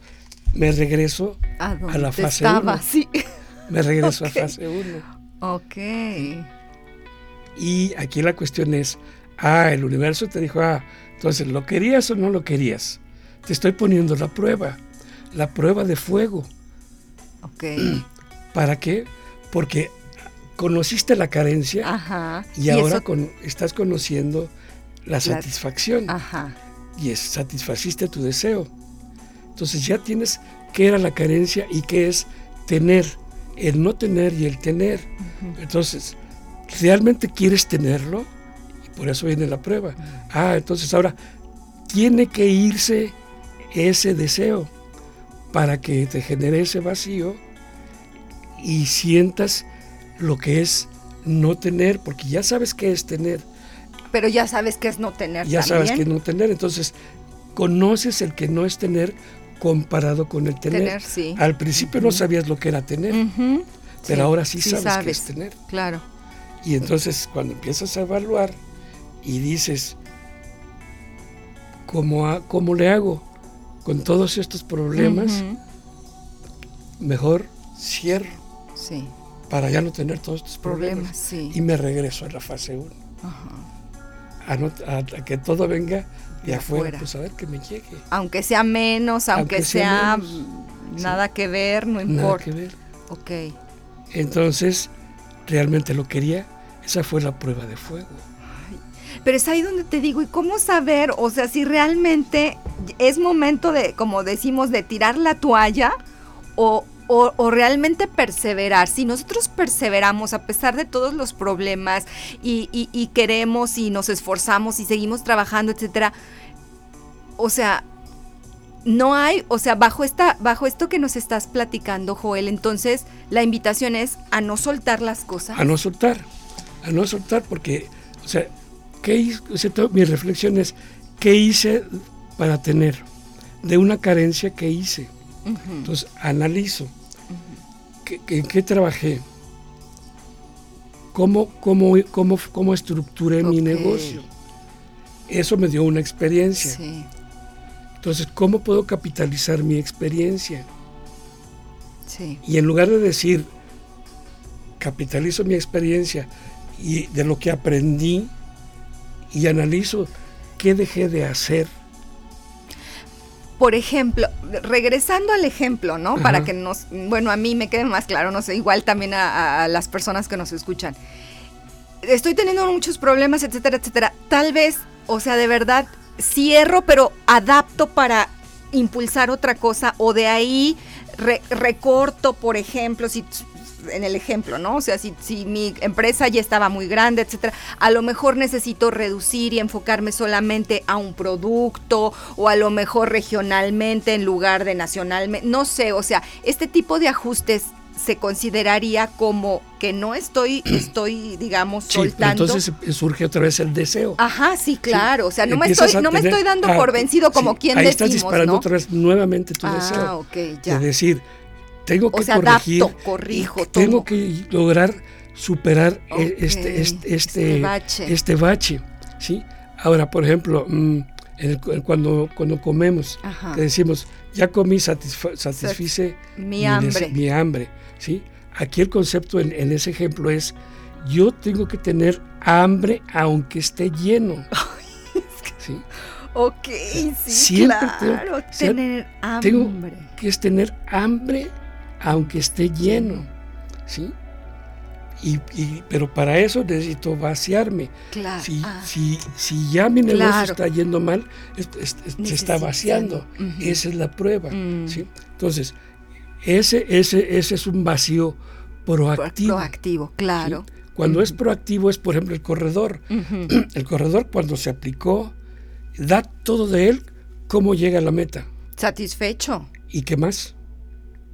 Me regreso, a la fase estaba, uno. sí. me regreso Ok. a fase 1. ok. Y aquí la cuestión es, ah, el universo te dijo, ah, entonces, ¿lo querías o no lo querías? Te estoy poniendo la prueba, la prueba de fuego. Ok. ¿Para qué? Porque conociste la carencia Ajá. y, ahora con- estás conociendo la satisfacción Ajá. y es, satisfaciste tu deseo. Entonces ya tienes qué era la carencia y qué es tener, el no tener y el tener. Entonces, ¿realmente quieres tenerlo? Por eso viene la prueba. Ah, entonces ahora tiene que irse ese deseo para que te genere ese vacío y sientas lo que es no tener, porque ya sabes qué es tener, Pero ya sabes que es no tener ya sabes que también. no tener, entonces conoces el que no es tener comparado con el tener. Tener, sí. Al principio no sabías lo que era tener, pero ahora sí, sí sabes, qué sabes. es tener. Claro. Y entonces cuando empiezas a evaluar y dices, ¿cómo, cómo le hago con todos estos problemas? Mejor cierro Sí. para ya no tener todos estos Problemas, problemas. sí. Y me regreso a la fase 1. Ajá. A, no- a- a que todo venga de afuera, afuera. pues a ver que me llegue. Aunque sea menos, aunque, Aunque sea sea, menos, sí. nada que ver, no Nada importa. que ver. Ok. Entonces, realmente lo quería. Esa fue la prueba de fuego. Pero es ahí donde te digo, ¿y cómo saber? O sea, si realmente es momento de, como decimos, de tirar la toalla o, o, realmente perseverar. Si nosotros perseveramos a pesar de todos los problemas y, y, queremos y nos esforzamos y seguimos trabajando, etcétera, o sea, no hay, o sea, bajo esta, bajo esto que nos estás platicando, Joel, entonces la invitación es a no soltar las cosas. A no soltar, a no soltar, porque, o sea, ¿qué hice? mi reflexión es, ¿qué hice para tener? De una carencia que hice. Entonces, analizo en qué trabajé, cómo, cómo, cómo, cómo estructuré mi negocio. Eso me dio una experiencia. Entonces, ¿cómo puedo capitalizar mi experiencia? Y en lugar de decir, capitalizo mi experiencia y de lo que aprendí y analizo qué dejé de hacer por ejemplo, regresando al ejemplo, ¿no? Para que nos, bueno, a mí me quede más claro, no sé, igual también a, las personas que nos escuchan. Estoy teniendo muchos problemas, etcétera, etcétera. Tal vez, o sea, de verdad, cierro, pero adapto para impulsar otra cosa o de ahí recorto, por ejemplo, si en el ejemplo, ¿no? O sea, si, si mi empresa ya estaba muy grande, etcétera, a lo mejor necesito reducir y enfocarme solamente a un producto o a lo mejor regionalmente en lugar de nacionalmente, no sé, o sea, este tipo de ajustes se consideraría como que no estoy, estoy, digamos, sí, soltando. Entonces surge otra vez el deseo. Ajá, sí, claro. O sea, no me estoy, no me estoy dando por vencido como quien ahí decimos, estás disparando otra vez nuevamente tu ah, deseo. Ah, ok, ya. Es decir, tengo que o sea, corregir, adapto, corrijo, tengo que lograr superar e, este, este, este, bache. este bache, ¿sí? Ahora, por ejemplo, mm, cuando, cuando comemos, que decimos, ya comí, satisfice mi, hambre. mi hambre, ¿sí? Aquí el concepto en, ese ejemplo es, yo tengo que tener hambre aunque esté lleno. ¿sí? Ok, sí, claro, tener hambre. Tengo que es tener hambre aunque esté lleno, ¿sí? Y, pero para eso necesito vaciarme. Claro. Si, ah. si, si, ya mi negocio está yendo mal, se está vaciando. Esa es la prueba. Mm. ¿sí? Entonces, ese, ese, ese es un vacío proactivo. Proactivo, claro. Cuando es proactivo es, por ejemplo, el corredor. El corredor cuando se aplicó, da todo de él, cómo llega a la meta. Satisfecho. ¿Y qué más?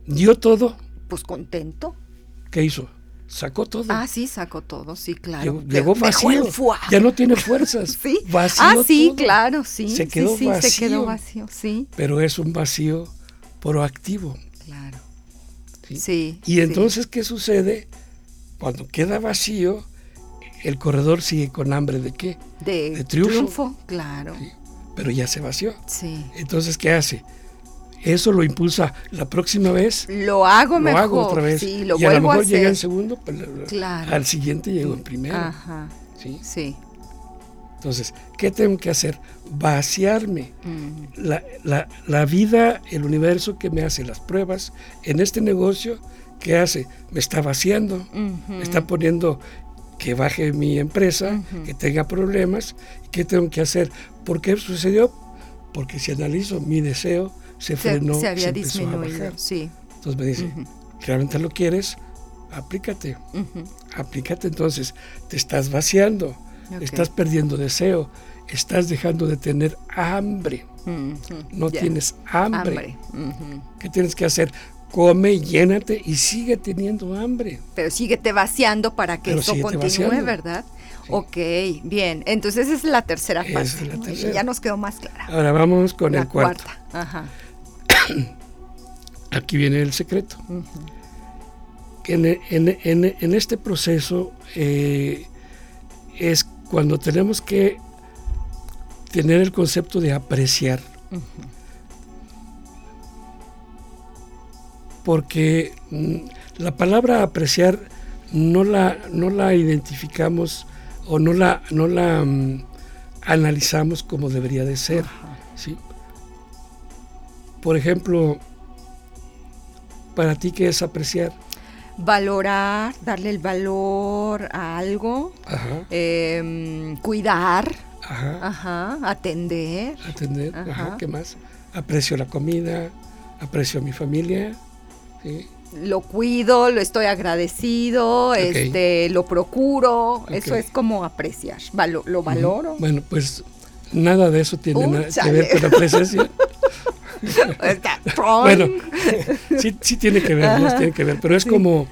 Dio todo. Pues contento. ¿Qué hizo? Sacó todo. Ah, sí, sacó todo, sí, claro. Llegó, vacío. Ya no tiene fuerzas. sí. Vacío ah, sí, claro, sí. Se quedó sí, vacío. Se quedó vacío, sí. Pero es un vacío proactivo. Claro. Sí. y entonces, ¿qué sucede? Cuando queda vacío, el corredor sigue con hambre de qué? De, triunfo. triunfo. Claro. Pero ya se vació. Sí. Entonces, ¿qué hace? Eso lo impulsa la próxima vez. Lo hago lo mejor. Hago otra vez. Sí, lo y a lo mejor a llega en segundo, pues, claro. al siguiente llego en primero. Ajá. ¿sí? Sí. Entonces, ¿qué tengo que hacer? Vaciarme. Mm. La, la, la, vida, el universo que me hace las pruebas en este negocio, ¿qué hace? Me está vaciando, me está poniendo que baje mi empresa, que tenga problemas. ¿Qué tengo que hacer? ¿Por qué sucedió? Porque si analizo mi deseo, se frenó, se, había disminuido, sí. Entonces me dice, ¿realmente lo quieres? Aplícate, aplícate entonces, te estás vaciando, estás perdiendo deseo, estás dejando de tener hambre, no tienes hambre. ¿Qué tienes que hacer? Come, llénate y sigue teniendo hambre. Pero síguete vaciando para que eso continúe, ¿verdad? Ok, bien. Entonces esa es la tercera fase. Ya nos quedó más clara. Ahora vamos con el cuarto. Cuarta. Ajá. Aquí viene el secreto. en, este proceso eh, es cuando tenemos que tener el concepto de apreciar. Porque mm, la palabra apreciar no la, no la identificamos o no la, no la mm, analizamos como debería de ser. ¿sí? Por ejemplo, para ti, ¿qué es apreciar? valorar, darle el valor a algo, Ajá, em, cuidar, ajá. ajá, atender. Atender, ajá. ¿qué más? Aprecio la comida, aprecio a mi familia, ¿sí? Lo cuido, lo estoy agradecido, este, lo procuro. Eso es como apreciar. Valo- lo valoro. Bueno, pues nada de eso tiene nada que ver con la apreciación. Bueno, sí, sí tiene que ver, ¿no? tiene que ver, pero es como,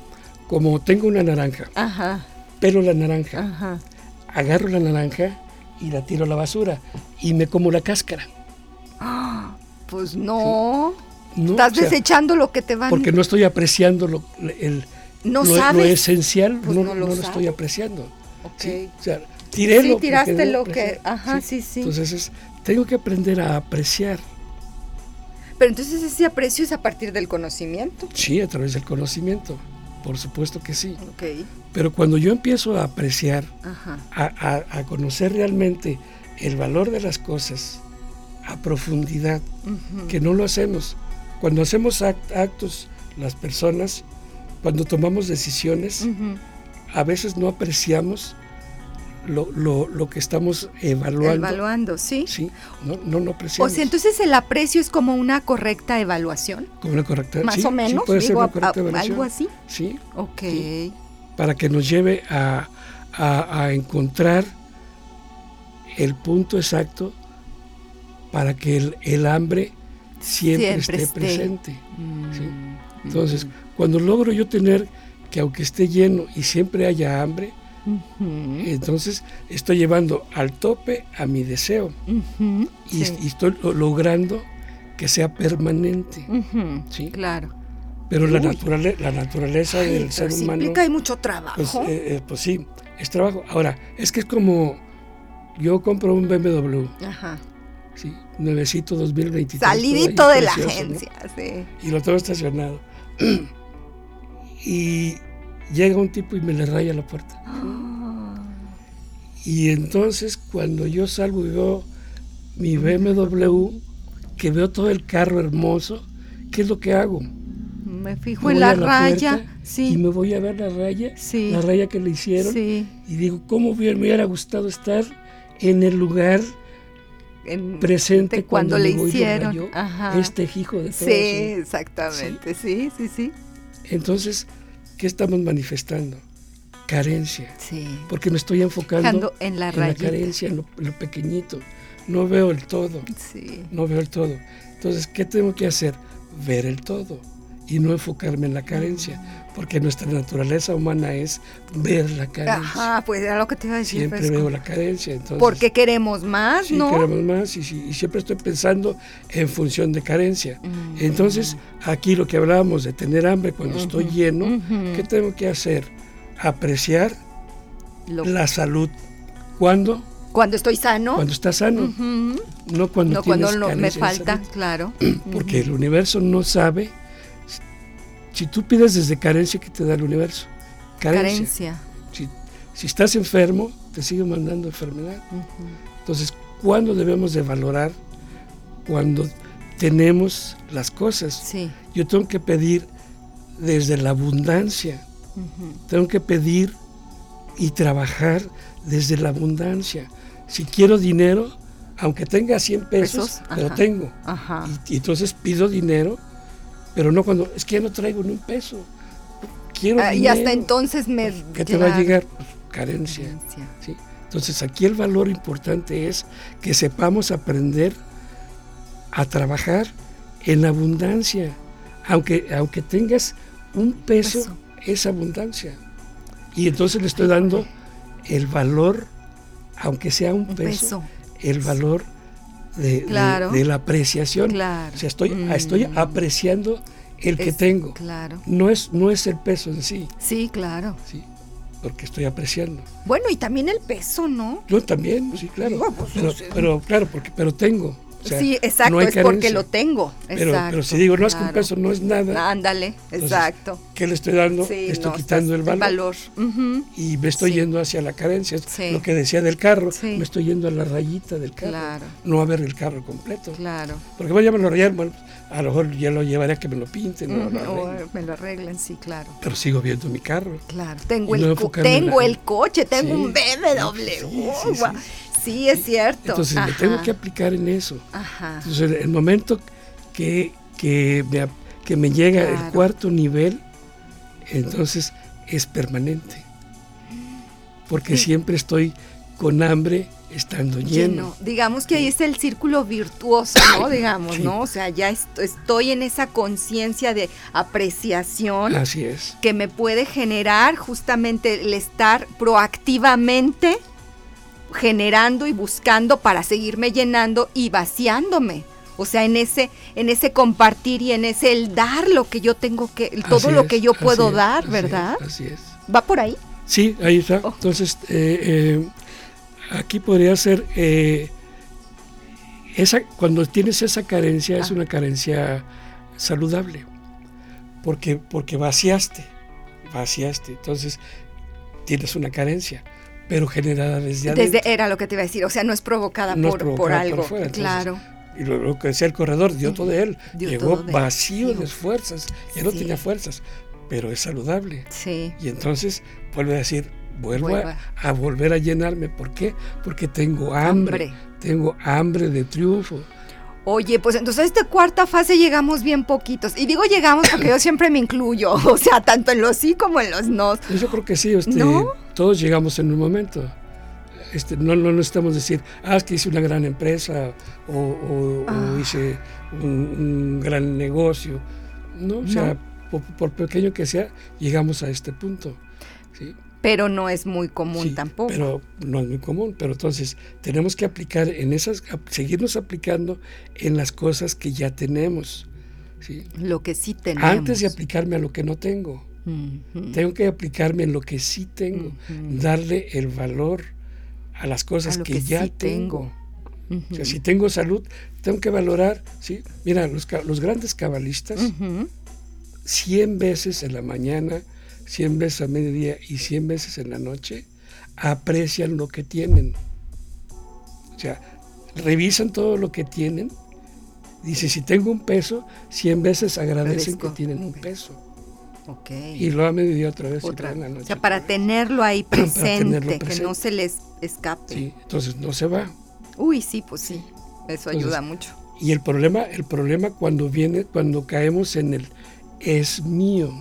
como tengo una naranja, Ajá, pelo la naranja, ajá. agarro la naranja y la tiro a la basura y me como la cáscara. Pues no. ¿no? Estás O sea, desechando lo que te van porque no estoy apreciando lo, el, No lo, esencial, Pues no, no no lo estoy apreciando. ¿sí? O sea, tiré Sí, tiraste lo que- ajá, sí, sí. Entonces es- tengo que aprender a apreciar, Pero entonces ese aprecio es a partir del conocimiento. sí, a través del conocimiento, por supuesto que sí. Ok. Pero cuando yo empiezo a apreciar, Ajá. a, a- a conocer realmente el valor de las cosas a profundidad, Ujú. que no lo hacemos. Cuando hacemos act- actos, las personas, cuando tomamos decisiones, Ujú. a veces no apreciamos lo, lo- lo que estamos evaluando. Evaluando, ¿sí? Sí, no, no, no O sea, entonces el aprecio es como una correcta evaluación, Como una correcta, más sí, o sí menos, puede ser digo, una a- correcta a- evaluación. algo así. Sí, Ok. Sí. para que nos lleve a, a- encontrar el punto exacto para que el, el hambre siempre, Siempre esté, esté. presente. Mm, ¿sí? Entonces, cuando logro yo tener que aunque esté lleno y siempre haya hambre, entonces estoy llevando al tope a mi deseo y, sí. y estoy lo- logrando que sea permanente. Sí. Claro. Pero la, naturale- la naturaleza Ay, del ser sí humano... implica hay mucho trabajo. Pues, eh, eh, pues sí, es trabajo. Ahora, es que es como yo compro un BMW, Ajá. sí, nuevecito 2023. Salidito ahí de la agencia, sí. Y lo tengo estacionado. y llega un tipo y me le raya la puerta. Y entonces cuando yo salgo y veo mi BMW, que veo todo el carro hermoso, ¿qué es lo que hago? Me fijo Me en la raya. puerta Y Sí. me voy a ver la raya, Sí. la raya que le hicieron. Sí. Y digo, ¿cómo hubiera- me hubiera gustado estar en el lugar En- presente cuando, cuando le hicieron. Ajá. este hijo de todos? Sí, exactamente. Sí, sí, sí. Entonces, ¿qué estamos manifestando? Carencia. Sí. Porque me estoy enfocando en la en la carencia, en lo, pequeñito. No veo el todo, Sí. no veo el todo. Entonces, ¿qué tengo que hacer? Ver el todo y no enfocarme en la carencia, porque nuestra naturaleza humana es ver la carencia. Ajá, pues era lo que te iba a decir. Siempre Fresco. veo la carencia. Entonces, Porque queremos más, sí, ¿no? queremos más y, sí, y siempre estoy pensando en función de carencia. Mm. Entonces, aquí lo que hablábamos de tener hambre cuando estoy lleno. ¿qué tengo que hacer? Apreciar Lo- la salud. ¿Cuándo? Cuando estoy sano. Cuando estás sano, ujú, no cuando No, tienes cuando no- me falta, claro. Porque el universo no sabe. Si tú pides desde carencia, ¿qué te da el universo? Carencia. Carencia. Si, si estás enfermo, te sigue mandando enfermedad. Entonces, ¿cuándo debemos de valorar? Cuando tenemos las cosas. Sí. Yo tengo que pedir desde la abundancia. Tengo que pedir y trabajar desde la abundancia. Si quiero dinero, aunque tenga 100 pesos, ajá. tengo. Ajá. Y, y entonces pido dinero, pero no cuando, es que ya no traigo ni un peso. Quiero Ah, y hasta entonces me. ¿Qué te va a llegar? Pues, carencia. Carencia. ¿sí? Entonces aquí el valor importante es que sepamos aprender a trabajar en abundancia. Aunque, aunque tengas un peso, Peso. es abundancia. Y entonces le estoy dando el valor, aunque sea un Un peso, peso. el valor de, de- Claro. de la apreciación. Claro. O sea, estoy, Mm. estoy apreciando el que Es- tengo. Claro. No es, no es el peso en sí, Sí, claro. ¿sí? porque estoy apreciando. Bueno, y también el peso, ¿no? Yo también, sí, claro. Pues, Pero, pero, claro, porque, pero tengo. Sí, exacto, es porque lo tengo. Pero, pero si digo, no es que un peso no es nada. Ándale, exacto. ¿Qué le estoy dando? estoy quitando el valor. Y me estoy yendo hacia la carencia. Lo que decía del carro, me estoy yendo a la rayita del carro. Claro. No a ver el carro completo. Claro. Porque ya me lo rayaron, bueno, a lo mejor ya lo llevaré a que me lo pinten. o me lo arreglen, sí, claro. Pero sigo viendo mi carro. Claro, tengo, el, tengo el coche, tengo un BMW. Sí, es cierto. Entonces me tengo que aplicar en eso. Entonces el momento que, que, me, que me llega el cuarto nivel, entonces es permanente. Porque siempre estoy con hambre estando lleno. Digamos que ahí es el círculo virtuoso, ¿no? Digamos, ¿no? O sea, ya estoy en esa conciencia de apreciación. Así es. Que me puede generar justamente el estar proactivamente generando y buscando para seguirme llenando y vaciándome. O sea, en ese, en ese compartir y en ese el dar lo que yo tengo que, todo lo que yo puedo dar, ¿verdad? así es. ¿Va por ahí? Sí, ahí está. Oh. Entonces, eh, eh, aquí podría ser eh, esa, cuando tienes esa carencia, es ah. una carencia saludable. Porque, porque vaciaste, vaciaste. Entonces, tienes una carencia pero generada desde adentro. Desde era lo que te iba a decir, o sea, no es provocada, por, algo. claro. Y lo, que decía el corredor, dio todo de él. Llegó vacío de fuerzas, ya no tenía fuerzas, pero es saludable. Sí. Y entonces vuelve a decir, vuelvo a, volver a llenarme. ¿Por qué? Porque tengo hambre. Tengo hambre de triunfo. Oye, pues entonces a esta cuarta fase llegamos bien poquitos. Y digo llegamos porque yo siempre me incluyo, o sea, tanto en los sí como en los no. Pues yo creo que sí, este, todos llegamos en un momento. Este, no, no necesitamos decir, ah, es que hice una gran empresa o, ah. hice un, gran negocio. No, o sea, por, pequeño que sea, llegamos a este punto. ¿sí? Pero no es muy común tampoco. Pero no es muy común. Pero entonces tenemos que aplicar en esas, seguirnos aplicando en las cosas que ya tenemos. ¿sí? Lo que sí tenemos. Antes de aplicarme a lo que no tengo. Tengo que aplicarme en lo que sí tengo, darle el valor a las cosas que, ya tengo. o sea, si tengo salud, tengo que valorar, ¿sí? Mira, los, los grandes cabalistas, 100 veces en la mañana, 100 veces a mediodía y 100 veces en la noche, aprecian lo que tienen. O sea, revisan todo lo que tienen. Dice, si tengo un peso, 100 veces agradecen que tienen un peso. Y lo a mediodía otra vez. Otra. noche. O sea, para tenerlo ahí presente, que no se les escape. Sí, entonces no se va. Uy, sí, pues sí. Eso ayuda mucho. Y el problema, el problema cuando viene, cuando caemos en el es mío.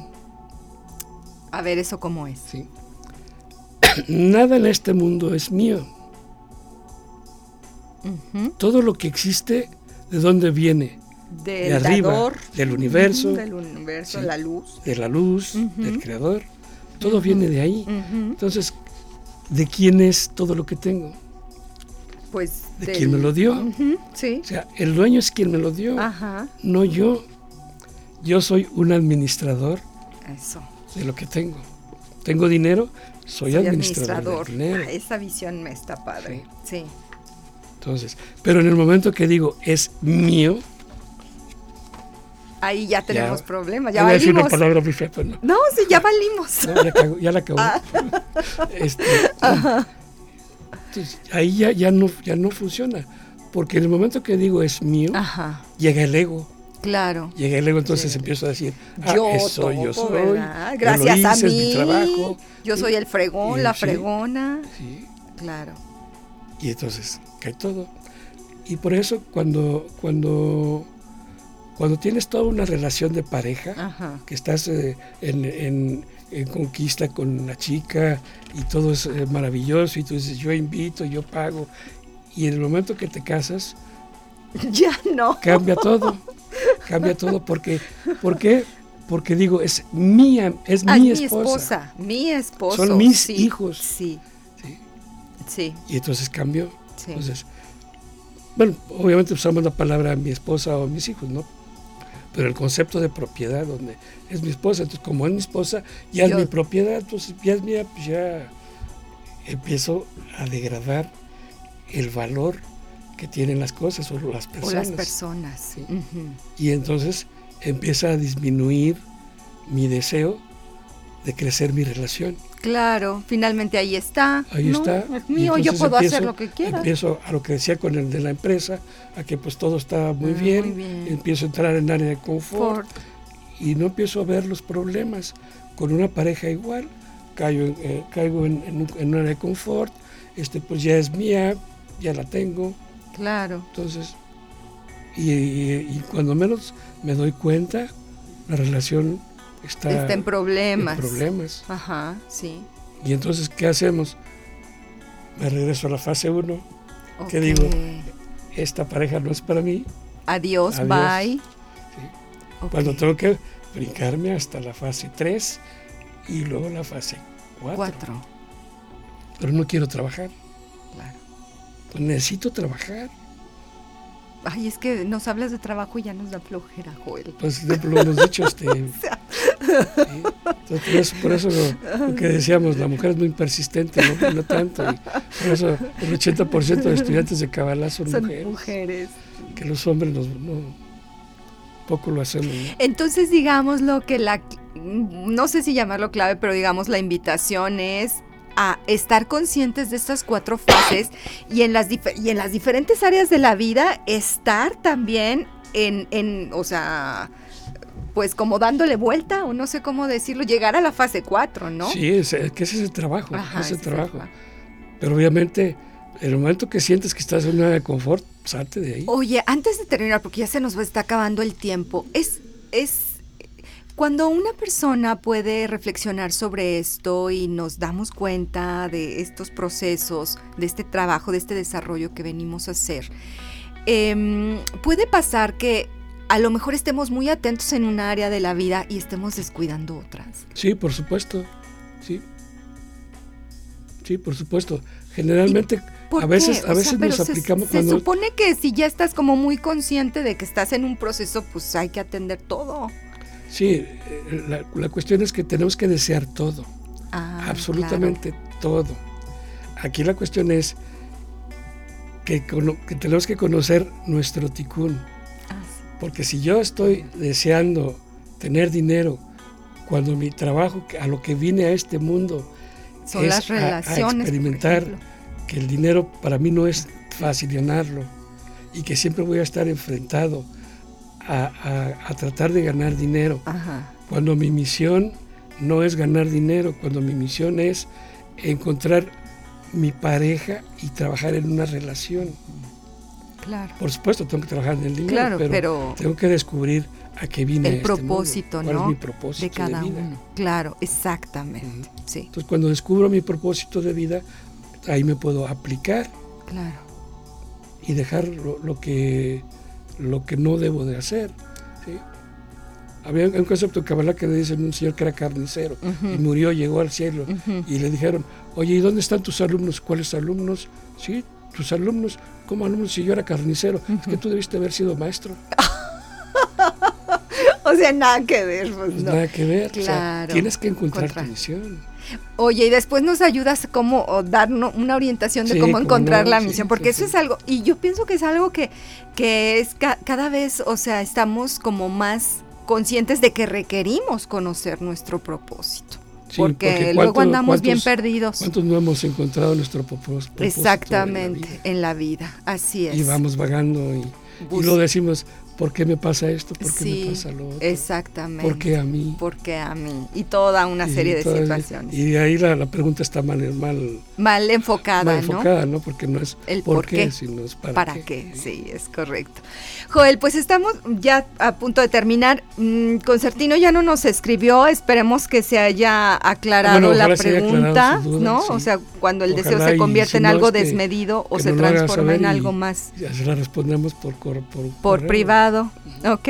A ver, ¿eso cómo es? Sí. Nada en este mundo es mío. Todo lo que existe, ¿de dónde viene? De arriba, del universo, del universo, la luz, de la luz, del creador, todo viene de ahí. Entonces, ¿de quién es todo lo que tengo? Pues de quién me lo dio. sí. O sea, el dueño es quien me lo dio, no yo. Yo soy un administrador Eso. de lo que tengo. Tengo dinero, soy, administrador, dinero. Ah, esa visión me está padre. sí. Entonces, pero en el momento que digo es mío, ahí ya tenemos problemas. Ya valimos. una palabra muy fea, no. No, sí, ya valimos. ya, la cago. Ah. Este, entonces, ahí ya, ya, no, ya no funciona. Porque en el momento que digo es mío, llega el ego. Claro. Llega el ego, entonces empiezo a decir, ah, yo eso yo soy. Gracias a mí. trabajo. Yo soy el fregón, la fregona. Sí. Claro. Y entonces cae todo. Y por eso cuando, cuando cuando tienes toda una relación de pareja, que estás eh, en, conquista con la chica y todo es eh, maravilloso y tú dices, yo invito, yo pago, y en el momento que te casas, ya no. Cambia todo, cambia todo porque, ¿por qué? Porque digo, es mía, es mi, esposa. Mi esposa, Son mis hijos. Sí. sí. Y entonces cambió. Entonces, bueno, obviamente usamos la palabra mi esposa o mis hijos, ¿no? Pero el concepto de propiedad, donde es mi esposa, entonces como es mi esposa, ya es mi propiedad, entonces ya es mía, pues ya empiezo a degradar el valor que tienen las cosas o las personas. O las personas. Ujú. Y entonces empieza a disminuir mi deseo de crecer mi relación. Claro, finalmente ahí está. Ahí ¿no? está. Es mío, yo puedo hacer lo que quiera. Empiezo a lo que decía con el de la empresa, a que pues todo está muy, Ah, bien, muy bien. empiezo a entrar en área de confort Ford. y no empiezo a ver los problemas. Con una pareja igual, caigo, en- eh, caigo en, en un, en un área de confort, este, pues ya es mía, ya la tengo, Claro. entonces, y, y- y cuando menos me doy cuenta, la relación está, Está en problemas. en problemas. Ajá, sí. Y entonces, ¿qué hacemos? Me regreso a la fase 1, ¿Qué Ok. digo? esta pareja no es para mí, Adiós, Adiós. bye. Sí. Cuando tengo que brincarme hasta la fase 3 y luego la fase 4. Cuatro. Pero no quiero trabajar, Claro. pues necesito trabajar. Ay, es que nos hablas de trabajo y ya nos da flojera, Joel. Pues lo hemos dicho, este, Entonces, por eso, por eso lo, lo que decíamos, la mujer es muy persistente, no, No tanto. y por eso el 80% de estudiantes de Kabbalah son, Son mujeres, mujeres. que los hombres nos- no, poco lo hacemos. ¿no? Entonces, digamos lo que la, no sé si llamarlo clave, pero digamos la invitación es a estar conscientes de estas cuatro fases y en las, y en las diferentes áreas de la vida estar también en, en, o sea, pues como dándole vuelta o no sé cómo decirlo, llegar a la fase 4, ¿no? Sí, es, es que ese es el trabajo, Ajá, ese es ese el es el trabajo. Pero obviamente, en el momento que sientes que estás en una de confort, salte de ahí. Oye, antes de terminar, porque ya se nos está acabando el tiempo, es, es cuando una persona puede reflexionar sobre esto y nos damos cuenta de estos procesos, de este trabajo, de este desarrollo que venimos a hacer, em, puede pasar que a lo mejor estemos muy atentos en un área de la vida y estemos descuidando otras. Sí, por supuesto. Sí. Sí, por supuesto. Generalmente, ¿Por a veces, a O veces sea, nos se- aplicamos se, cuando. supone que si ya estás como muy consciente de que estás en un proceso, pues hay que atender todo. Sí, eh, la, la cuestión es que tenemos que desear todo, Ah, absolutamente todo. Aquí la cuestión es que, que tenemos que conocer nuestro ticún. Porque si yo estoy deseando tener dinero cuando mi trabajo, a lo que vine a este mundo, Son es las a- experimentar que el dinero para mí no es fácil ganarlo y que siempre voy a estar enfrentado a, a- a tratar de ganar dinero. Ajá. Cuando mi misión no es ganar dinero, cuando mi misión es encontrar mi pareja y trabajar en una relación. Claro. Por supuesto, tengo que trabajar en el dinero, Claro, pero, pero tengo que descubrir a qué vine el este mundo, propósito, cuál ¿no? es mi propósito de cada vida. uno. Claro, exactamente. Sí, Entonces, cuando descubro mi propósito de vida, ahí me puedo aplicar claro. y dejar lo, lo que, lo que no debo de hacer. ¿sí? Había un concepto de Kabbalah que le dicen un señor que era carnicero Ujú. y murió, llegó al cielo y le dijeron, oye, ¿y dónde están tus alumnos? ¿Cuáles alumnos? Sí, tus alumnos. ¿Cómo alumnos si yo era carnicero? Es que tú debiste haber sido maestro. O sea, nada que ver, pues Pues no. nada que ver. o sea, Claro. tienes que encontrar Encontrar. tu misión. Oye, y después nos ayudas como o dar no- una orientación de Sí, cómo encontrar no, la misión, sí, porque eso es algo, y yo pienso que es algo que, que es ca- cada vez, o sea, estamos como más conscientes de que requerimos conocer nuestro propósito. Sí, porque, luego cuánto- andamos bien perdidos. ¿Cuántos no hemos encontrado nuestro propós- propósito? en la Exactamente, en la vida, así es. Y vamos vagando y, y Bus- luego decimos, ¿por qué me pasa esto? ¿Por qué Sí, me pasa lo otro? Exactamente. ¿Por qué a mí? Porque a mí. Y toda una Y serie de situaciones. Y ahí la, la pregunta está mal, mal, Mal enfocada, mal ¿no? enfocada, ¿no? Porque no es El por, por qué, qué. sino es para, ¿Para qué? Sí, es correcto. Joel, pues estamos ya a punto de terminar. Mm, Concertino ya no nos escribió, esperemos que se haya aclarado Bueno, la se aclarado pregunta, duda, ¿no? sí. O sea, cuando el deseo Ojalá, se y convierte si en no, algo es que- desmedido o se lo transforma en y algo más Ya se la respondemos por, cor- por, privado. ¿Ok?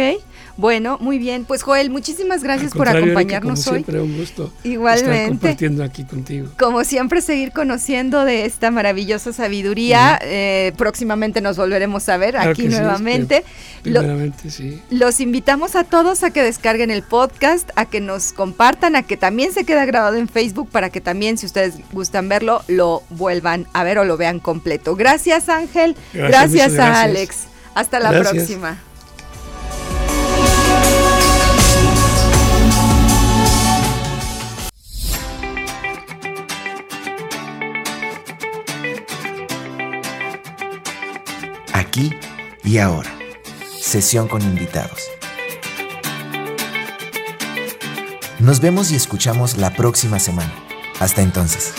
Bueno, muy bien. Pues Joel, muchísimas gracias por acompañarnos como hoy. Siempre un gusto. Igualmente. Estar compartiendo aquí contigo. Como siempre, seguir conociendo de esta maravillosa sabiduría. Eh, próximamente nos volveremos a ver aquí nuevamente. primeramente, sí. Los invitamos a todos a que descarguen el podcast, a que nos compartan, a que también se quede grabado en Facebook para que también, si ustedes gustan verlo, lo vuelvan a ver o lo vean completo. Gracias, Ángel. Gracias, a Alex. Hasta la próxima. aquí y ahora. Sesión con invitados. Nos vemos y escuchamos la próxima semana. Hasta entonces.